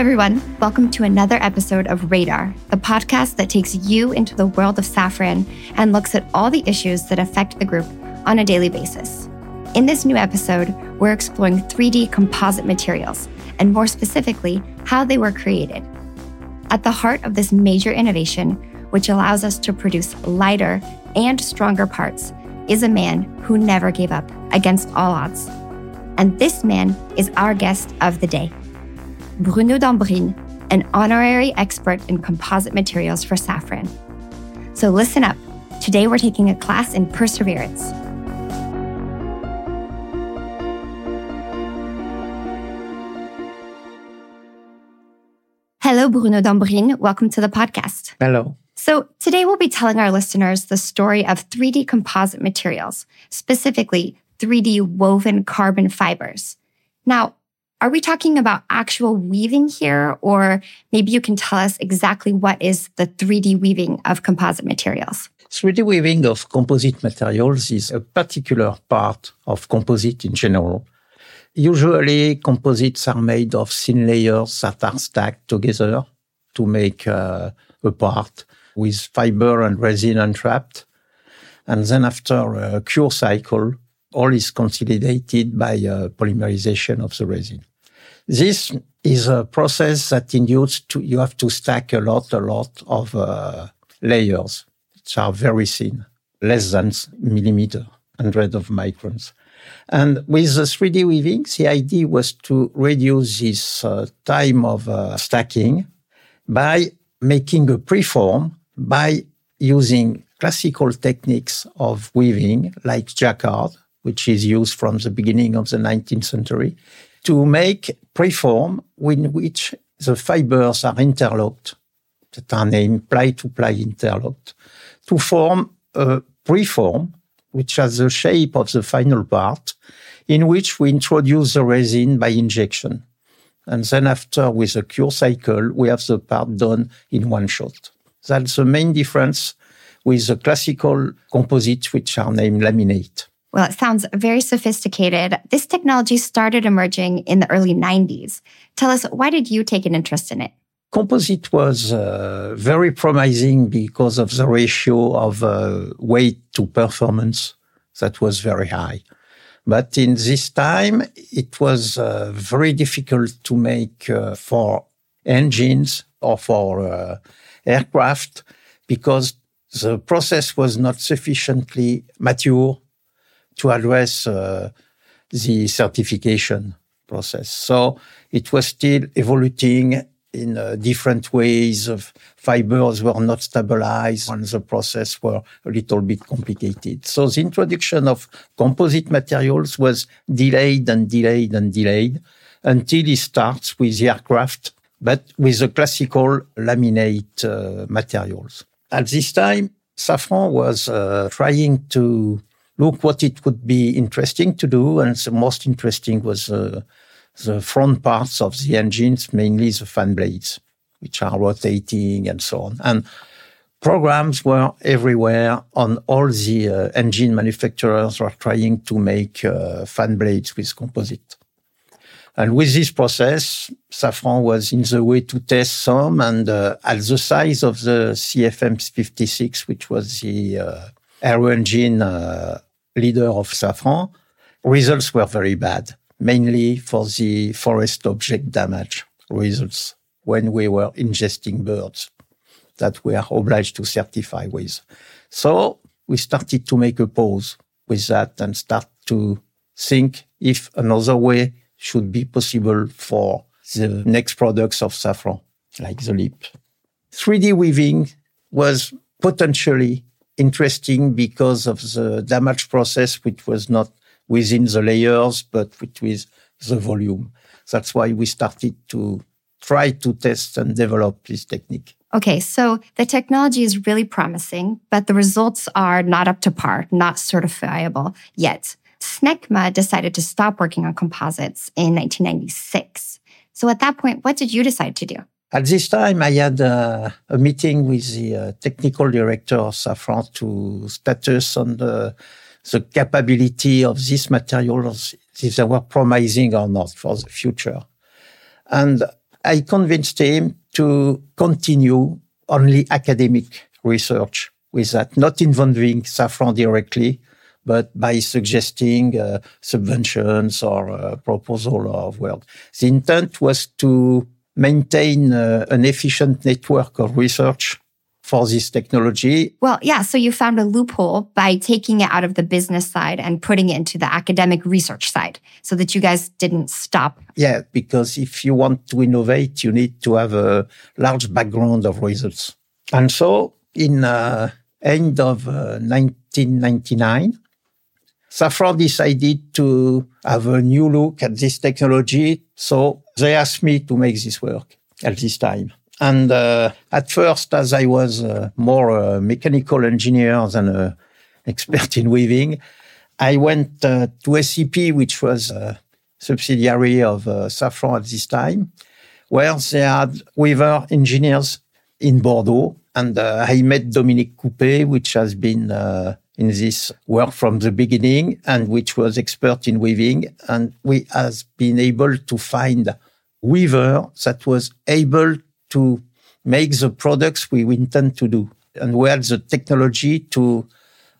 everyone. Welcome to another episode of Radar, the podcast that takes you into the world of Safran and looks at all the issues that affect the group on a daily basis. In this new episode, we're exploring 3D composite materials, and more specifically, how they were created. At the heart of this major innovation, which allows us to produce lighter and stronger parts, is a man who never gave up against all odds. And this man is our guest of the day. Bruno Dambrine, an honorary expert in composite materials for Safran. So listen up. Today we're taking a class in perseverance. Hello, Bruno Dambrine. Welcome to the podcast. Hello. So, today we'll be telling our listeners the story of 3D composite materials, specifically 3D woven carbon fibers. Now, are we talking about actual weaving here? Or maybe you can tell us exactly what is the 3D weaving of composite materials? 3D weaving of composite materials is a particular part of composite in general. Usually, composites are made of thin layers that are stacked together to make uh, a part with fiber and resin entrapped. And then after a cure cycle, all is consolidated by uh, polymerization of the resin. This is a process that induces to, you have to stack a lot, a lot of uh, layers, which are very thin, less than millimeter, hundred of microns. And with the 3D weaving, the idea was to reduce this uh, time of uh, stacking by making a preform by using classical techniques of weaving like jacquard, which is used from the beginning of the 19th century, to make preform in which the fibers are interlocked, that are named ply-to-ply interlocked, to form a preform, which has the shape of the final part, in which we introduce the resin by injection. And then after, with a cure cycle, we have the part done in one shot. That's the main difference with the classical composites, which are named laminate. Well, it sounds very sophisticated. This technology started emerging in the early 90s. Tell us, why did you take an interest in it? Composite was uh, very promising because of the ratio of uh, weight to performance that was very high. But in this time, it was uh, very difficult to make uh, for engines or for uh, aircraft because the process was not sufficiently mature to address uh, the certification process. So it was still evolving in uh, different ways of fibers were not stabilized and the process were a little bit complicated. So the introduction of composite materials was delayed and delayed and delayed until it starts with the aircraft, but with the classical laminate uh, materials. At this time, Safran was uh, trying to look what it would be interesting to do. And the most interesting was uh, the front parts of the engines, mainly the fan blades, which are rotating and so on. And programs were everywhere on all the uh, engine manufacturers were trying to make uh, fan blades with composite. And with this process, Safran was in the way to test some and uh, at the size of the CFM 56, which was the uh, aero engine uh, leader of Safran, results were very bad, mainly for the foreign object damage results when we were ingesting birds that we are obliged to certify with. So we started to make a pause with that and start to think if another way should be possible for the next products of Safran, like the LEAP. 3D weaving was potentially interesting because of the damage process, which was not within the layers, but with the volume. That's why we started to try to test and develop this technique. Okay, so the technology is really promising, but the results are not up to par, not certifiable yet. Snecma decided to stop working on composites in 1996. So at that point, what did you decide to do? At this time, I had uh, a meeting with the uh, technical director of Safran to status on the, the capability of these materials, if they were promising or not for the future. And I convinced him to continue only academic research with that, not involving Safran directly, but by suggesting uh, subventions or uh, proposal of work. The intent was to maintain uh, an efficient network of research for this technology. Well, yeah. So you found a loophole by taking it out of the business side and putting it into the academic research side so that you guys didn't stop. Yeah, because if you want to innovate, you need to have a large background of results. And so in uh, end of uh, 1999, Safran decided to have a new look at this technology. So they asked me to make this work at this time. And uh, at first, as I was uh, more a mechanical engineer than an expert in weaving, I went uh, to SEP, which was a subsidiary of uh, Safran at this time, where they had weaver engineers in Bordeaux. And uh, I met Dominique Coupet, which has been uh, in this work from the beginning and which was expert in weaving. And we has been able to find weaver that was able to make the products we intend to do. And we had the technology to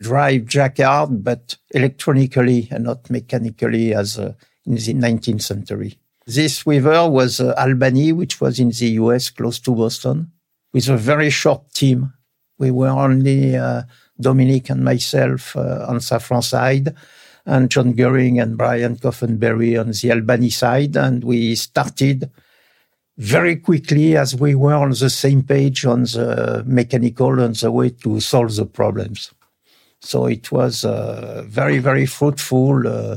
drive jacquard, but electronically and not mechanically as uh, in the 19th century. This weaver was uh, Albany, which was in the US, close to Boston, with a very short team. We were only uh, Dominique and myself uh, on Safran side, and John Goering and Brian Cofenberry on the Albany side. And we started very quickly as we were on the same page on the mechanical and the way to solve the problems. So it was uh, very, very fruitful. Uh,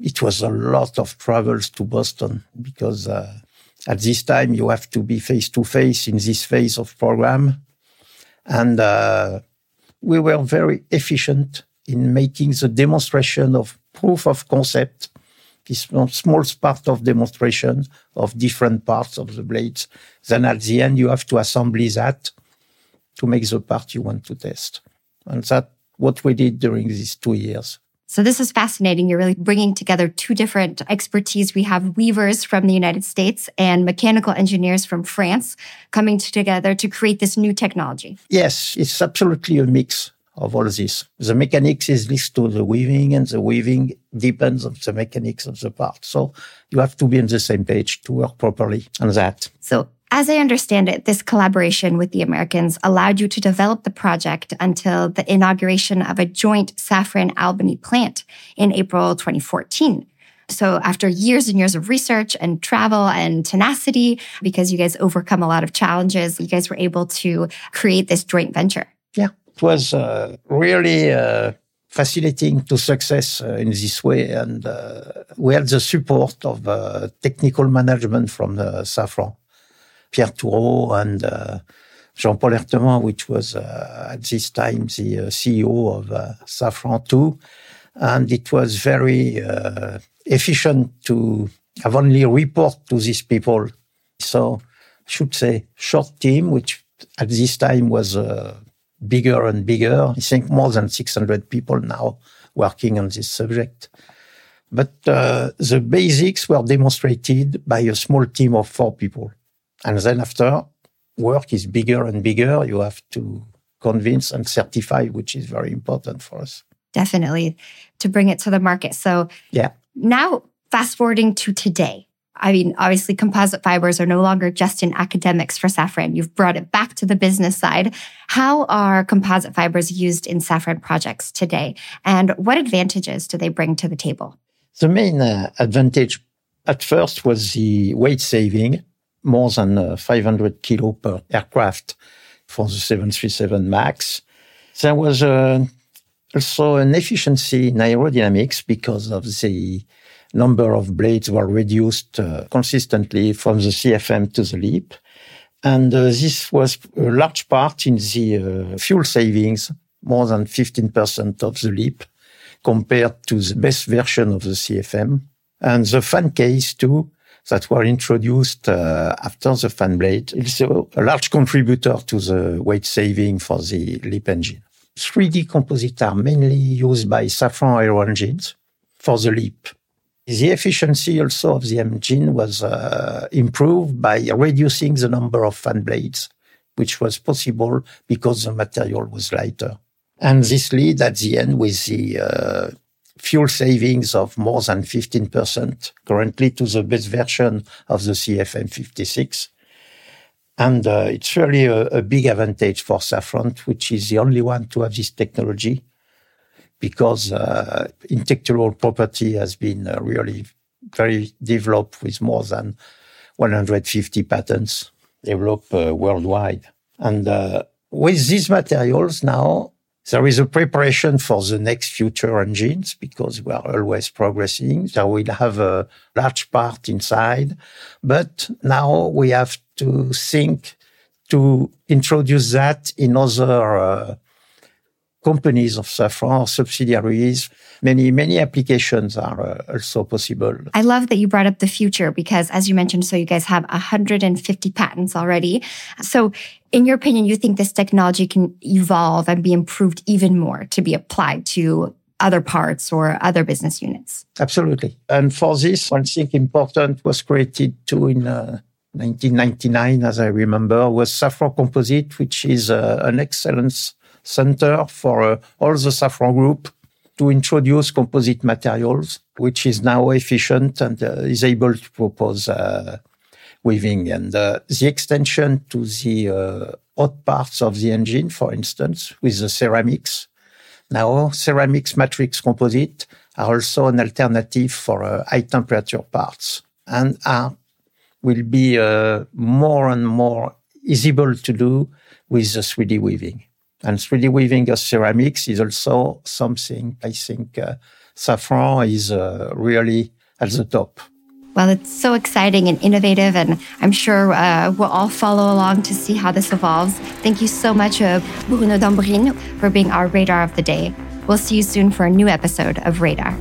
it was a lot of travels to Boston because uh, at this time you have to be face to face in this phase of program. And uh, we were very efficient in making the demonstration of proof of concept this small part of demonstration of different parts of the blades. Then at the end, you have to assemble that to make the part you want to test. And that's what we did during these two years. So this is fascinating. You're really bringing together two different expertise. We have weavers from the United States and mechanical engineers from France coming together to create this new technology. Yes, it's absolutely a mix of all this. The mechanics is linked to the weaving and the weaving depends on the mechanics of the part. So you have to be on the same page to work properly on that. So as I understand it, this collaboration with the Americans allowed you to develop the project until the inauguration of a joint Safran Albany plant in April 2014. So after years and years of research and travel and tenacity, because you guys overcome a lot of challenges, you guys were able to create this joint venture. Yeah it was uh, really uh, fascinating to success uh, in this way. And uh, we had the support of uh, technical management from the Safran, Pierre Toureau and uh, Jean-Paul Herteman, which was uh, at this time the uh, CEO of uh, Safran too. And it was very efficient to have only report to these people. So I should say short team, which at this time was bigger and bigger. I think more than 600 people now working on this subject. But uh, the basics were demonstrated by a small team of four people. And then after, work is bigger and bigger. You have to convince and certify, which is very important for us. Definitely to bring it to the market. So yeah. Now fast forwarding to today. I mean, obviously, composite fibers are no longer just in academics for Safran. You've brought it back to the business side. How are composite fibers used in Safran projects today? And what advantages do they bring to the table? The main uh, advantage at first was the weight saving, more than uh, 500 kilo per aircraft for the 737 MAX. There was uh, also an efficiency in aerodynamics because of the number of blades were reduced uh, consistently from the CFM to the LEAP. And uh, this was a large part in the uh, fuel savings, more than 15% of the LEAP compared to the best version of the CFM. And the fan case too, that were introduced uh, after the fan blade is a, a large contributor to the weight saving for the LEAP engine. 3D composites are mainly used by Safran Aero engines for the LEAP The efficiency also of the engine was uh, improved by reducing the number of fan blades, which was possible because the material was lighter. And this led at the end with the uh, fuel savings of more than 15% currently to the best version of the CFM56. And uh, it's really a, a, big advantage for Safran, which is the only one to have this technology because uh, intellectual property has been uh, really very developed with more than 150 patents developed uh, worldwide. And uh, with these materials now, there is a preparation for the next future engines because we are always progressing. So we'll have a large part inside, but now we have to think to introduce that in other uh, companies of Safran, subsidiaries. Many, many applications are uh, also possible. I love that you brought up the future because, as you mentioned, so you guys have 150 patents already. So, in your opinion, you think this technology can evolve and be improved even more to be applied to other parts or other business units? Absolutely. And for this, one thing important was created too in uh, 1999, as I remember, was Safran Composite, which is uh, an excellence center for uh, all the Safran Group to introduce composite materials, which is now efficient and uh, is able to propose uh, weaving. And uh, the extension to the uh, hot parts of the engine, for instance, with the ceramics. Now, ceramics matrix composite are also an alternative for uh, high temperature parts and are will be more and more easable to do with the 3D weaving. And 3D weaving of ceramics is also something I think uh, Safran is uh, really at the top. Well, it's so exciting and innovative, and I'm sure uh, we'll all follow along to see how this evolves. Thank you so much, uh, Bruno Dambrine, for being our radar of the day. We'll see you soon for a new episode of Radar.